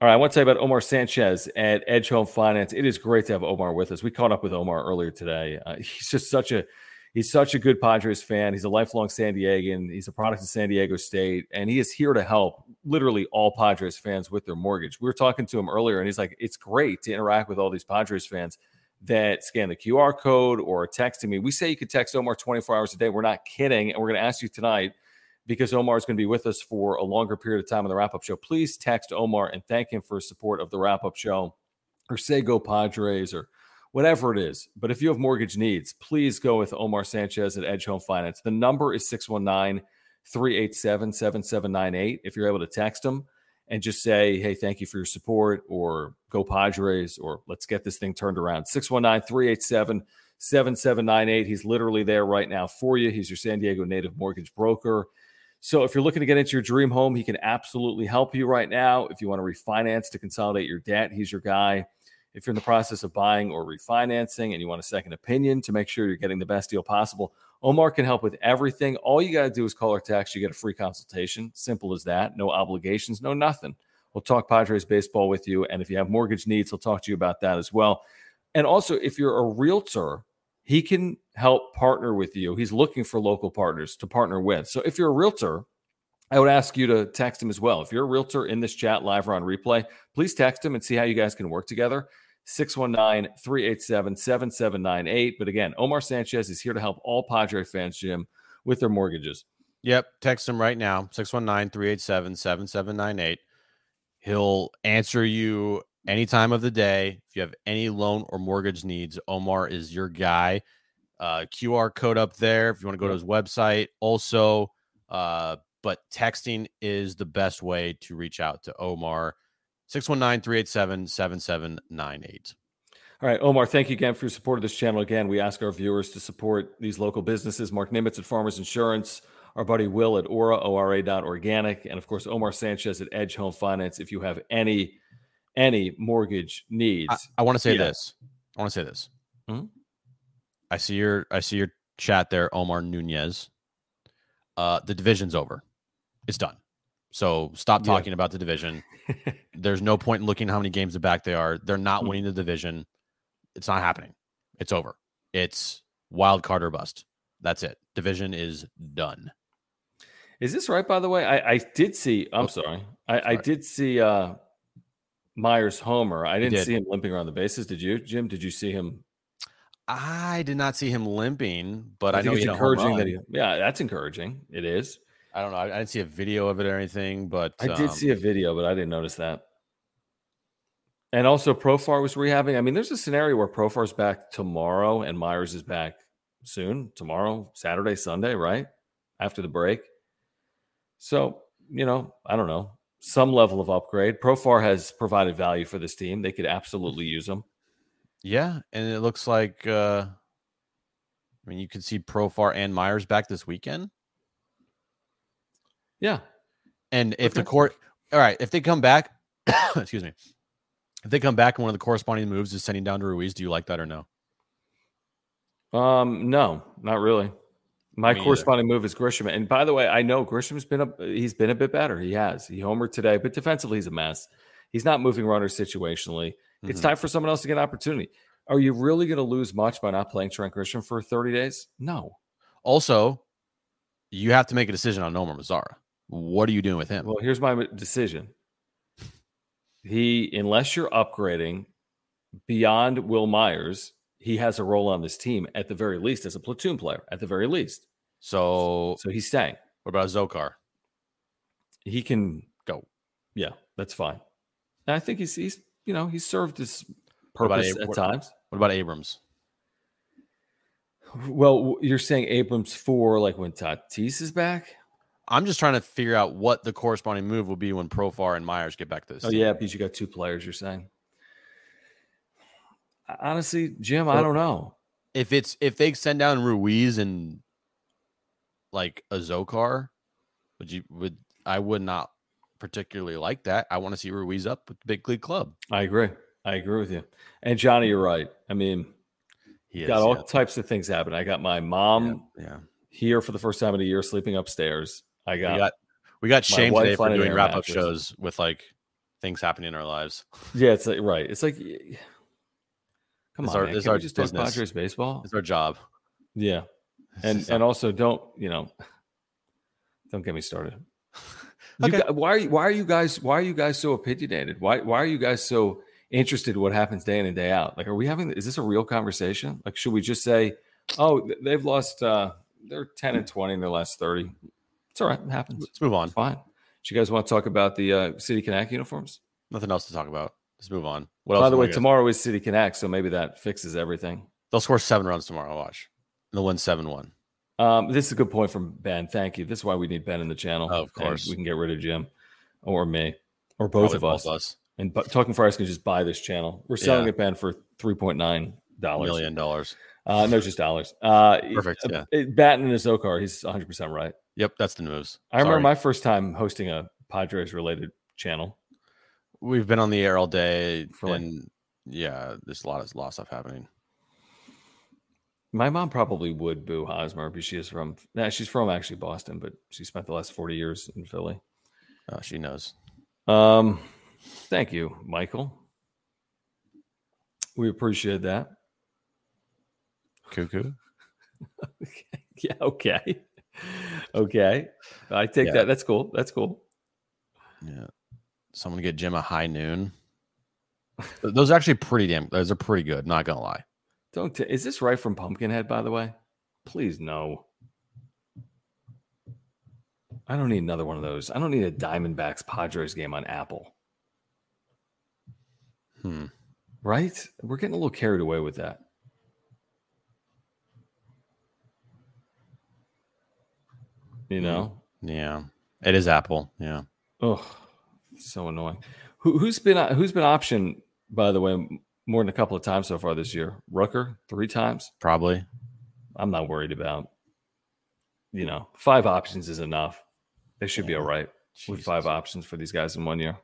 all right, I want to tell you about Omar Sanchez at Edge Home Finance. It is great to have Omar with us. We caught up with Omar earlier today. Uh, he's just such a he's such a good Padres fan. He's a lifelong San Diegan. He's a product of San Diego State, and he is here to help literally all Padres fans with their mortgage. We were talking to him earlier, and he's like, "It's great to interact with all these Padres fans that scan the QR code or texting me." We say you could text Omar 24 hours a day. We're not kidding, and we're going to ask you tonight because Omar is going to be with us for a longer period of time on the wrap up show. Please text Omar and thank him for his support of the wrap up show or say go Padres or whatever it is. But if you have mortgage needs, please go with Omar Sanchez at Edge Home Finance. The number is 619 387 7798. If you're able to text him and just say, hey, thank you for your support or go Padres or let's get this thing turned around. 619 387 7798. He's literally there right now for you. He's your San Diego native mortgage broker. So if you're looking to get into your dream home, he can absolutely help you right now. If you want to refinance to consolidate your debt, he's your guy. If you're in the process of buying or refinancing and you want a second opinion to make sure you're getting the best deal possible, Omar can help with everything. All you got to do is call or text. You get a free consultation. Simple as that. No obligations, no nothing. We'll talk Padres baseball with you. And if you have mortgage needs, he'll talk to you about that as well. And also, if you're a realtor, he can help partner with you. He's looking for local partners to partner with. So if you're a realtor, I would ask you to text him as well. If you're a realtor in this chat live or on replay, please text him and see how you guys can work together. 619 387 7798. But again, Omar Sanchez is here to help all Padre fans, Jim, with their mortgages. Yep. Text him right now 619 387 7798. He'll answer you any time of the day. If you have any loan or mortgage needs, Omar is your guy. Uh, QR code up there if you want to go to his website. Also, uh, but texting is the best way to reach out to Omar. 619 387 7798. All right, Omar, thank you again for your support of this channel. Again, we ask our viewers to support these local businesses. Mark Nimitz at Farmers Insurance, our buddy Will at Aura, ORA Organic, and of course, Omar Sanchez at Edge Home Finance. If you have any any mortgage needs, I, I want to say Yeah. this. I want to say this. Mhm. I see your I see your chat there, Omar Nunez. Uh, the division's over. It's done. So stop Yeah. talking about the division. There's no point in looking how many games back they are. They're not Mm. winning the division. It's not happening. It's over. It's wild card or bust. That's it. Division is done. Is this right? By the way, I, I did see. I'm Oh, sorry. I, I did see uh, Myers Homer. I didn't did. see him limping around the bases. Did you, Jim? Did you see him? I did not see him limping, but I, I know he's he a home encouraging that he. Yeah, that's encouraging. It is. I don't know. I, I didn't see a video of it or anything, but I did um, see a video, but I didn't notice that. And also, Profar was rehabbing. I mean, there's a scenario where Profar's back tomorrow and Myers is back soon, tomorrow, Saturday, Sunday, right? After the break. So, you know, I don't know, some level of upgrade. Profar has provided value for this team. They could absolutely use him. Yeah, and it looks like uh I mean you could see Profar and Myers back this weekend. Yeah. And if the court all right, if they come back, excuse me. If they come back and one of the corresponding moves is sending down to Ruiz, do you like that or no? Um, no, not really. My Me neither. corresponding move is Grisham. And by the way, I know Grisham's been a he's been a bit better. He has. He homered today, but defensively he's a mess. He's not moving runners situationally. It's Mhm. time for someone else to get an opportunity. Are you really going to lose much by not playing Trent Grisham for 30 days? No. Also, you have to make a decision on Nomar Mazara. What are you doing with him? Well, here's my decision. He, unless you're upgrading beyond Wil Myers, he has a role on this team at the very least as a platoon player, at the very least. so So he's staying. what about Zokar? he can Go. Yeah, that's fine. And I think he's he's you know he's served his purpose Ab- at what- times. What about Abrams? Well, you're saying Abrams for like when Tatis is back? I'm just trying to figure out what the corresponding move will be when Profar and Myers get back to this. Oh team. yeah, because you got two players. You're saying. Honestly, Jim, I don't know. If it's if they send down Ruiz and like a Zokar, would you would I would not particularly like that. I want to see Ruiz up with the big league club. I agree. I agree with you. And Johnny, you're right. I mean, He got is, all yeah. types of things happen. I got my mom yeah. here for the first time in a year, sleeping upstairs. I We got, got we got my shamed today for doing wrap up shows with like things happening in our lives. yeah. It's like right. It's like, come It's on, our- man. it's Can't we our just talk. Padres baseball. It's our job. Yeah, and and also don't you know, don't get me started. You Okay. gu- why are you, why are you guys why are you guys so opinionated? Why why are you guys so interested in what happens day in and day out? Like, are we having is this a real conversation? Like, should we just say, oh, they've lost uh they're ten and twenty in their last thirty? It's all right, it happens. let's move on. It's fine. Do you guys want to talk about the uh, City Connect uniforms? Nothing else to talk about. Let's move on. What By else? the way, tomorrow is City Connect, so maybe that fixes everything. they'll score seven runs tomorrow. Watch. They'll win seven one. Um, this is a good point from Ben. Thank you. This is why we need Ben in the channel. Oh, of and course. we can get rid of Jim or me or both of us. us. And but Talking Friars can just buy this channel. We're selling Yeah. it, Ben, for three point nine dollars. Million dollars. Uh, no, just dollars. Uh, Perfect, uh, yeah. Batten and Azocar, he's one hundred percent right. Yep, that's the moves. I remember Sorry. my first time hosting a Padres related channel. We've been on the air all day, For like- and yeah, there's a lot of a lot of stuff happening. My mom probably would boo Hosmer because she is from. Nah, she's from actually Boston, but she spent the last forty years in Philly. Oh, she knows. Um, thank you, Michael. We appreciate that. Cuckoo. yeah. Okay. Okay. I take Yeah. that. That's cool. That's cool. Yeah. Someone get Jim a high noon. Those are actually pretty damn. Those are pretty good. Not gonna lie. Don't. T- is this right from Pumpkinhead? By the way, please no. I don't need another one of those. I don't need a Diamondbacks Padres game on Apple. Hmm. Right? We're getting a little carried away with that. You know? Yeah. It is Apple. Yeah. Oh, so annoying. Who, who's been uh, who's been optioned by the way more than a couple of times so far this year? Rucker three times. Probably. I'm not worried about. You know, five options is enough. They should be all right with five options for these guys in one year.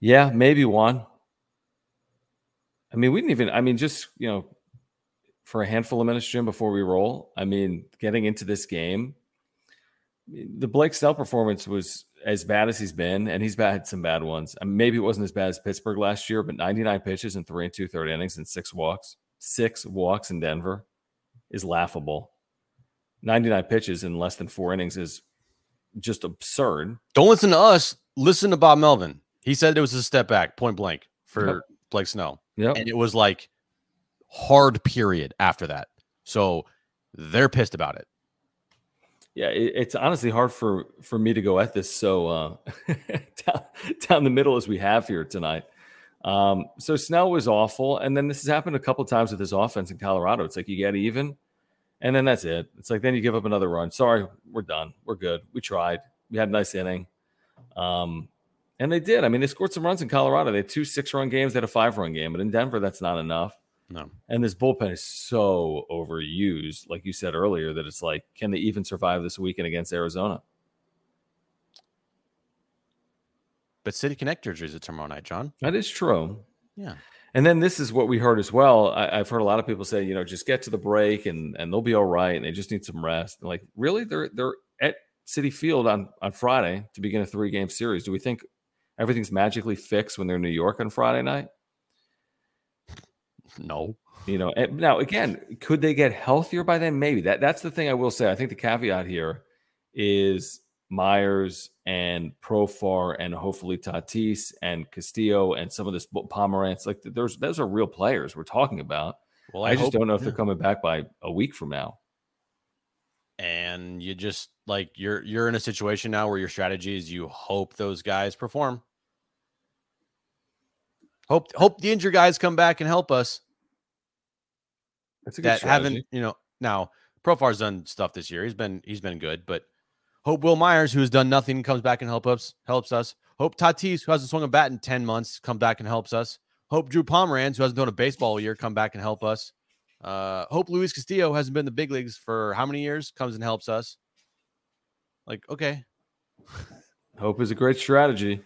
Yeah, maybe one. I mean, we didn't even. I mean, just you know, for a handful of minutes, Jim, before we roll. I mean, getting into this game, the Blake Snell performance was as bad as he's been, and he's had some bad ones. I mean, maybe it wasn't as bad as Pittsburgh last year, but 99 pitches and three and two third innings and six walks, six walks in Denver is laughable. 99 pitches in less than four innings is just absurd. Don't listen to us. Listen to Bob Melvin. He said it was a step back, point blank, for Yep. Blake Snell. Yep. And it was like hard period after that. So they're pissed about it. Yeah, it, it's honestly hard for for me to go at this so uh, down, down the middle as we have here tonight. Um, so Snell was awful, and then this has happened a couple times with his offense in Colorado. It's like you get even, and then that's it. It's like then you give up another run. Sorry, we're done. We're good. We tried. We had a nice inning, um, and they did. I mean, they scored some runs in Colorado. They had two six run games. They had a five run game, but in Denver, that's not enough. No. And this bullpen is so overused, like you said earlier, that it's like, can they even survive this weekend against Arizona? But City Connect is it tomorrow night, John. That is true. Yeah. And then this is what we heard as well. I, I've heard a lot of people say, you know, just get to the break and and they'll be all right, and they just need some rest. Like, really, they're they're at Citi Field on on Friday to begin a three game series. Do we think everything's magically fixed when they're in New York on Friday night? No. You know, and now again, could they get healthier by then? Maybe that that's the thing I will say. I think the caveat here is Myers and Profar and hopefully Tatis and Castillo and some of this Pomeranz. Like there's those are real players we're talking about. Well, I, just hope- don't know if they're coming back by a week from now. and you just like you're you're in a situation now where your strategy is you hope those guys perform. Hope hope the injured guys come back and help us that haven't you know now Profar's done stuff this year. He's been he's been good, but hope Wil Myers, who has done nothing, comes back and help us helps us. Hope Tatis, who hasn't swung a bat in ten months, come back and helps us. Hope Drew Pomeranz, who hasn't done a baseball year, come back and help us. Uh, hope Luis Castillo hasn't been in the big leagues for how many years, comes and helps us. Like, okay, Hope is a great strategy.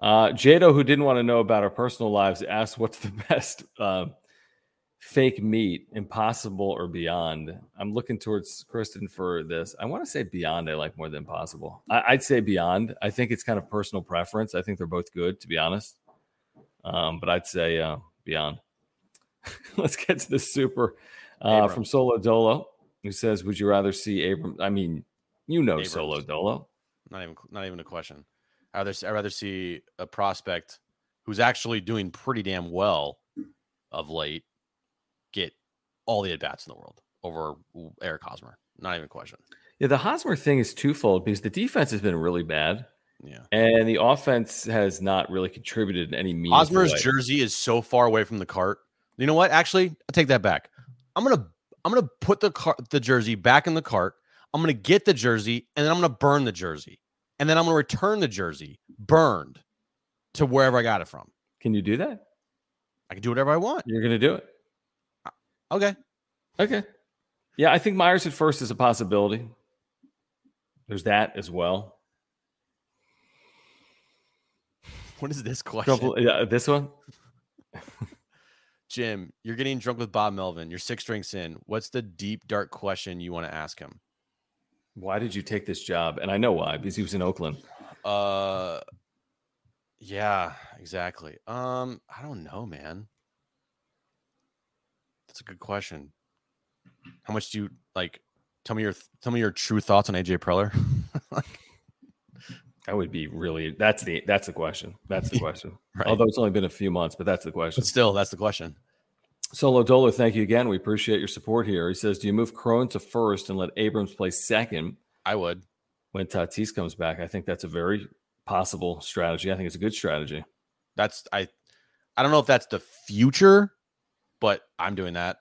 Uh, Jado, who didn't want to know about our personal lives, asked what's the best uh, fake meat, impossible or beyond. I'm looking towards Kristen for this. I want to say beyond, I like more than impossible. I, I'd say beyond. I think it's kind of personal preference. I think they're both good, to be honest. Um, but I'd say uh, beyond. Let's get to the super uh, from Solo Dolo, who says, Would you rather see Abram? I mean, you know Abrams. Solo Dolo. not even not even a question. I rather I rather see a prospect who's actually doing pretty damn well of late all the at bats in the world over Eric Hosmer. Not even a question. Yeah, the Hosmer thing is twofold because the defense has been really bad, Yeah. and the offense has not really contributed in any meaningful Hosmer's way. jersey is so far away from the cart. You know what? Actually, I'll take that back. I'm gonna I'm gonna put the car the jersey back in the cart. I'm gonna get the jersey and then I'm gonna burn the jersey. And then I'm gonna return the jersey burned to wherever I got it from. Can you do that? I can do whatever I want. You're going to do it. Okay. Okay. Yeah, I think Myers at first is a possibility. There's that as well. What is this question? Couple, yeah, this one. Jim, you're getting drunk with Bob Melvin. You're six drinks in. What's the deep, dark question you want to ask him? Why did you take this job? And I know why because he was in Oakland. Uh, yeah, exactly. Um, I don't know, man. That's a good question. How much do you like? Tell me your tell me your true thoughts on AJ Preller. That would be really. That's the. That's the question. That's the question. Right. Although it's only been a few months, but that's the question. but still, that's the question. Solo Dolo, thank you again. We appreciate your support here. He says, "Do you move Crone to first and let Abrams play second I would. when Tatis comes back?" I think that's a very possible strategy. I think it's a good strategy. That's I. I don't know if that's the future, but I'm doing that.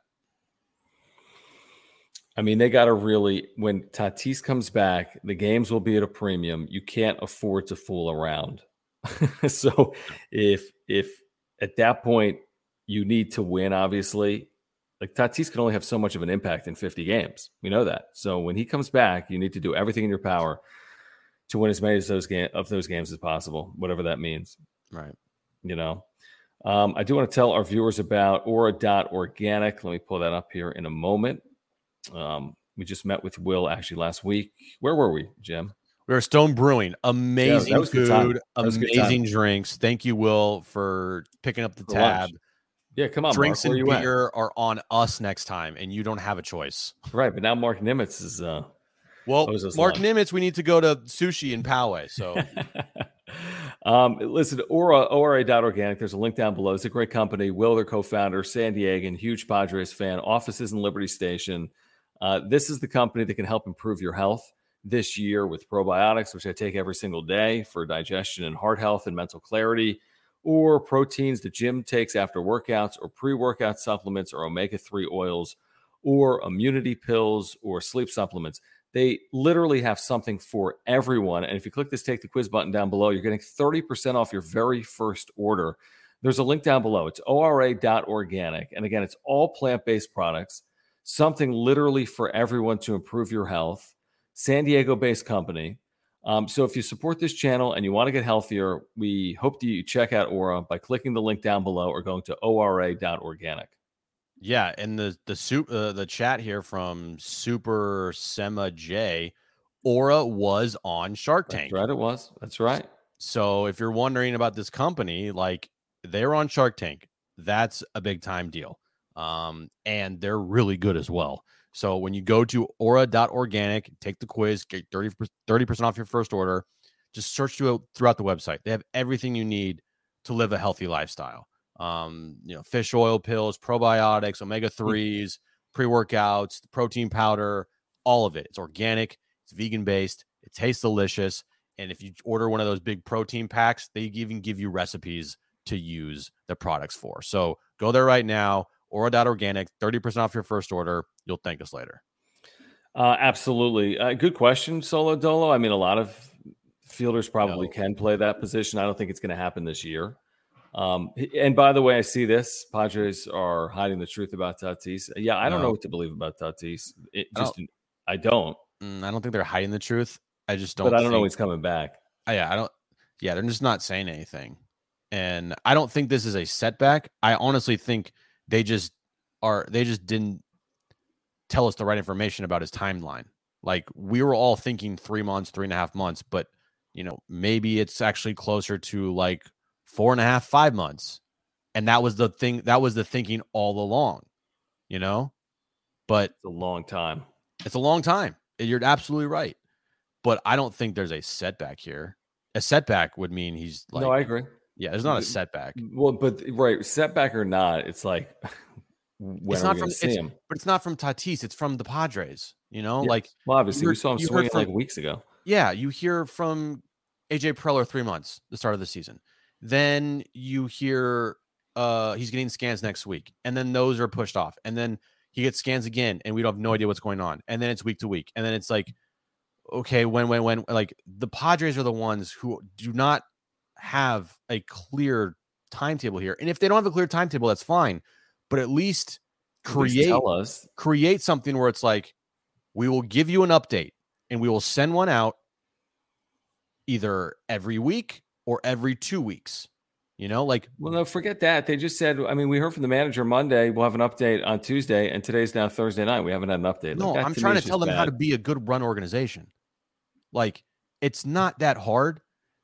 I mean, they got to really when Tatis comes back, the games will be at a premium. You can't afford to fool around. so, if if at that point you need to win, obviously, like Tatis can only have so much of an impact in 50 games. We know that. So when he comes back, you need to do everything in your power to win as many as those game of those games as possible, whatever that means. Right. You know. Um, I do want to tell our viewers about Aura.organic. Let me pull that up here in a moment. Um, we just met with Will actually last week. Where were we, Jim? We were Stone Brewing. Amazing was a good time. food, That was a good time. amazing drinks. Thank you, Will, for picking up the For lunch. tab. Yeah, come on, Drinks Mark. And you at? beer are on us next time, and you don't have a choice. Right, but now Mark Nimitz is. uh Well, Mark lunch. Nimitz, we need to go to sushi in Poway. So um, listen, Aura, ORA.organic. There's a link down below. It's a great company. Will, their co-founder, San Diegan, huge Padres fan, offices in Liberty Station. Uh, this is the company that can help improve your health this year with probiotics, which I take every single day for digestion and heart health and mental clarity, or proteins the gym takes after workouts, or pre-workout supplements, or omega-3 oils, or immunity pills, or sleep supplements. They literally have something for everyone. And if you click this take the quiz button down below, you're getting 30% off your very first order. There's a link down below. It's ora.organic. And again, it's all plant based products, something literally for everyone to improve your health. San Diego based company. Um, so if you support this channel and you want to get healthier, we hope that you check out Aura by clicking the link down below or going to ora.organic. yeah, and the the soup uh, the chat here from Super Sema J, Aura was on Shark Tank. That's right, it was. That's right. So if you're wondering about this company, like they're on Shark Tank, that's a big time deal. Um, and they're really good as well. So when you go to aura.organic, take the quiz, get 30 percent off your first order. Just search through, throughout the website. They have everything you need to live a healthy lifestyle. Um, you know, fish oil pills, probiotics, omega 3s, pre-workouts, protein powder, all of it. It's organic, it's vegan based, it tastes delicious. And if you order one of those big protein packs, they even give you recipes to use the products for. So go there right now, aura.organic, 30% off your first order. You'll thank us later. Uh, absolutely. Uh, good question, Solo Dolo. I mean, a lot of fielders probably No. can play that position. I don't think it's going to happen this year. Um, and by the way, I see this. Padres are hiding the truth about Tatis. Yeah, I don't know what to believe about Tatis. It I don't- just, I don't. Mm, I don't think they're hiding the truth. I just don't. But I don't know think- when he's coming back. Uh, yeah, I don't. Yeah, they're just not saying anything, and I don't think this is a setback. I honestly think they just are. They just didn't tell us the right information about his timeline. Like we were all thinking three months, three and a half months, but you know maybe it's actually closer to like four and a half, five months, and that was the thing. That was the thinking all along. You know, but It's a long time. it's a long time. You're absolutely right. But I don't think there's a setback here. A setback would mean he's like, no, I agree. yeah, there's not a mm, mm, setback, Well, but right, setback or not, it's like when It's not from- it's- him? but it's not from Tatis. It's from the Padres. You know, Yeah. like Well, obviously, you we saw him you heard swinging from- like weeks ago. yeah, you hear from AJ Preller three months, the start of the season. Then you hear uh he's getting scans next week, and then those are pushed off, and then he gets scans again, and we don't have no idea what's going on, and then it's week to week, and then it's like, okay, when when when like the Padres are the ones who do not have a clear timetable here, and if they don't have a clear timetable, that's fine, but at least At least create tell us. create something where it's like we will give you an update and we will send one out either every week or every two weeks you know like Well, no, forget that. They just said. I mean, we heard from the manager Monday. We'll have an update on Tuesday, and today's now Thursday night. We haven't had an update. No that i'm me trying to tell them how to be a good run organization like it's not that hard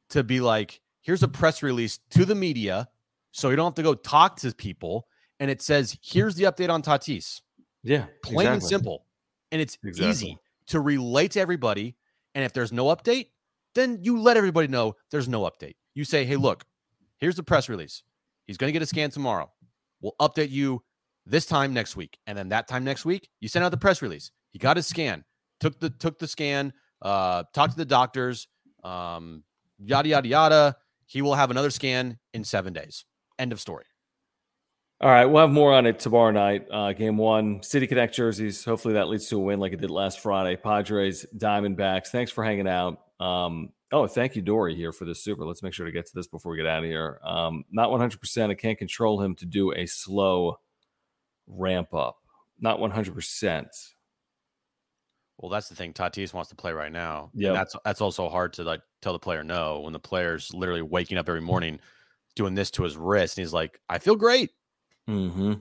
to be like here's a press release to the media so you don't have to go talk to people and it says here's the update on tatis Yeah, plain and simple and it's Exactly. easy to relate to everybody and if there's no update then you let everybody know there's no update you say hey look here's the press release he's going to get a scan tomorrow we'll update you this time next week and then that time next week you send out the press release he got his scan took the took the scan uh talked to the doctors um yada yada yada he will have another scan in seven days end of story All right, we'll have more on it tomorrow night. Uh, game one, City Connect jerseys. Hopefully that leads to a win like it did last Friday. Padres, Diamondbacks. Thanks for hanging out. Um, oh, thank you, Dory, here for the super. Let's make sure to get to this before we get out of here. Um, not 100%. I can't control him to do a slow ramp up. Not 100%. Well, that's the thing. Tatis wants to play right now. Yeah, that's that's also hard to like tell the player no when the player's literally waking up every morning doing this to his wrist and he's like, I feel great. hmm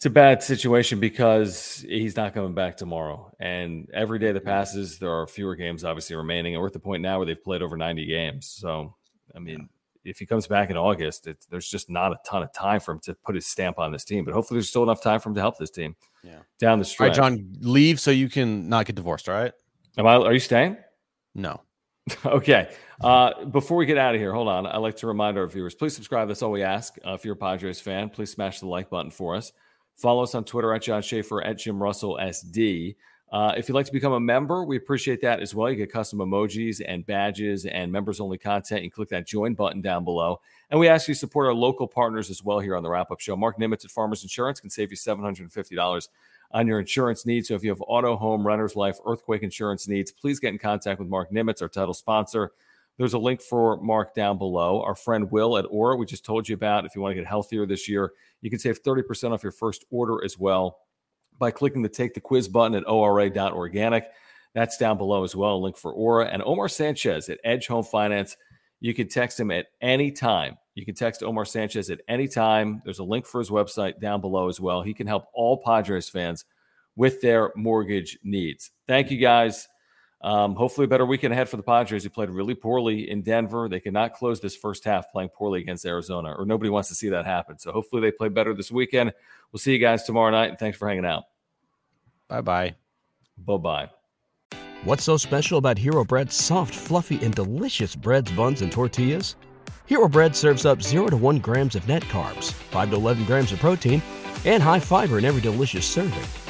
It's a bad situation because he's not coming back tomorrow. And every day that passes, there are fewer games obviously remaining. And we're at the point now where they've played over 90 games. So, I mean, if he comes back in August, it's, there's just not a ton of time for him to put his stamp on this team. But hopefully, there's still enough time for him to help this team Yeah. down the street. stretch. right, John, leave so you can not get divorced. All right. Am I, are you staying? No. okay. Uh, before we get out of here, hold on. I'd like to remind our viewers please subscribe. That's all we ask. Uh, if you're a Padres fan, please smash the like button for us. Follow us on Twitter at John Schaefer, at Jim Russell SD. Uh, if you'd like to become a member, we appreciate that as well. You get custom emojis and badges and members only content. You click that join button down below. And we ask you to support our local partners as well here on the wrap up show. Mark Nimitz at Farmers Insurance can save you $750 on your insurance needs. So if you have auto, home, renter's life, earthquake insurance needs, please get in contact with Mark Nimitz, our title sponsor. There's a link for Mark down below. Our friend Will at Aura, we just told you about. If you want to get healthier this year, you can save 30% off your first order as well by clicking the Take the Quiz button at ora.organic. That's down below as well. A link for Aura. And Omar Sanchez at Edge Home Finance. You can text him at any time. You can text Omar Sanchez at any time. There's a link for his website down below as well. He can help all Padres fans with their mortgage needs. Thank you guys. Um, hopefully, a better weekend ahead for the Padres, who played really poorly in Denver. They could not close this first half playing poorly against Arizona, or nobody wants to see that happen. So, hopefully, they play better this weekend. We'll see you guys tomorrow night, and thanks for hanging out. Bye bye. Bye bye. What's so special about Hero Bread's soft, fluffy, and delicious breads, buns, and tortillas? Hero Bread serves up 0 to 1 grams of net carbs, 5 to 11 grams of protein, and high fiber in every delicious serving.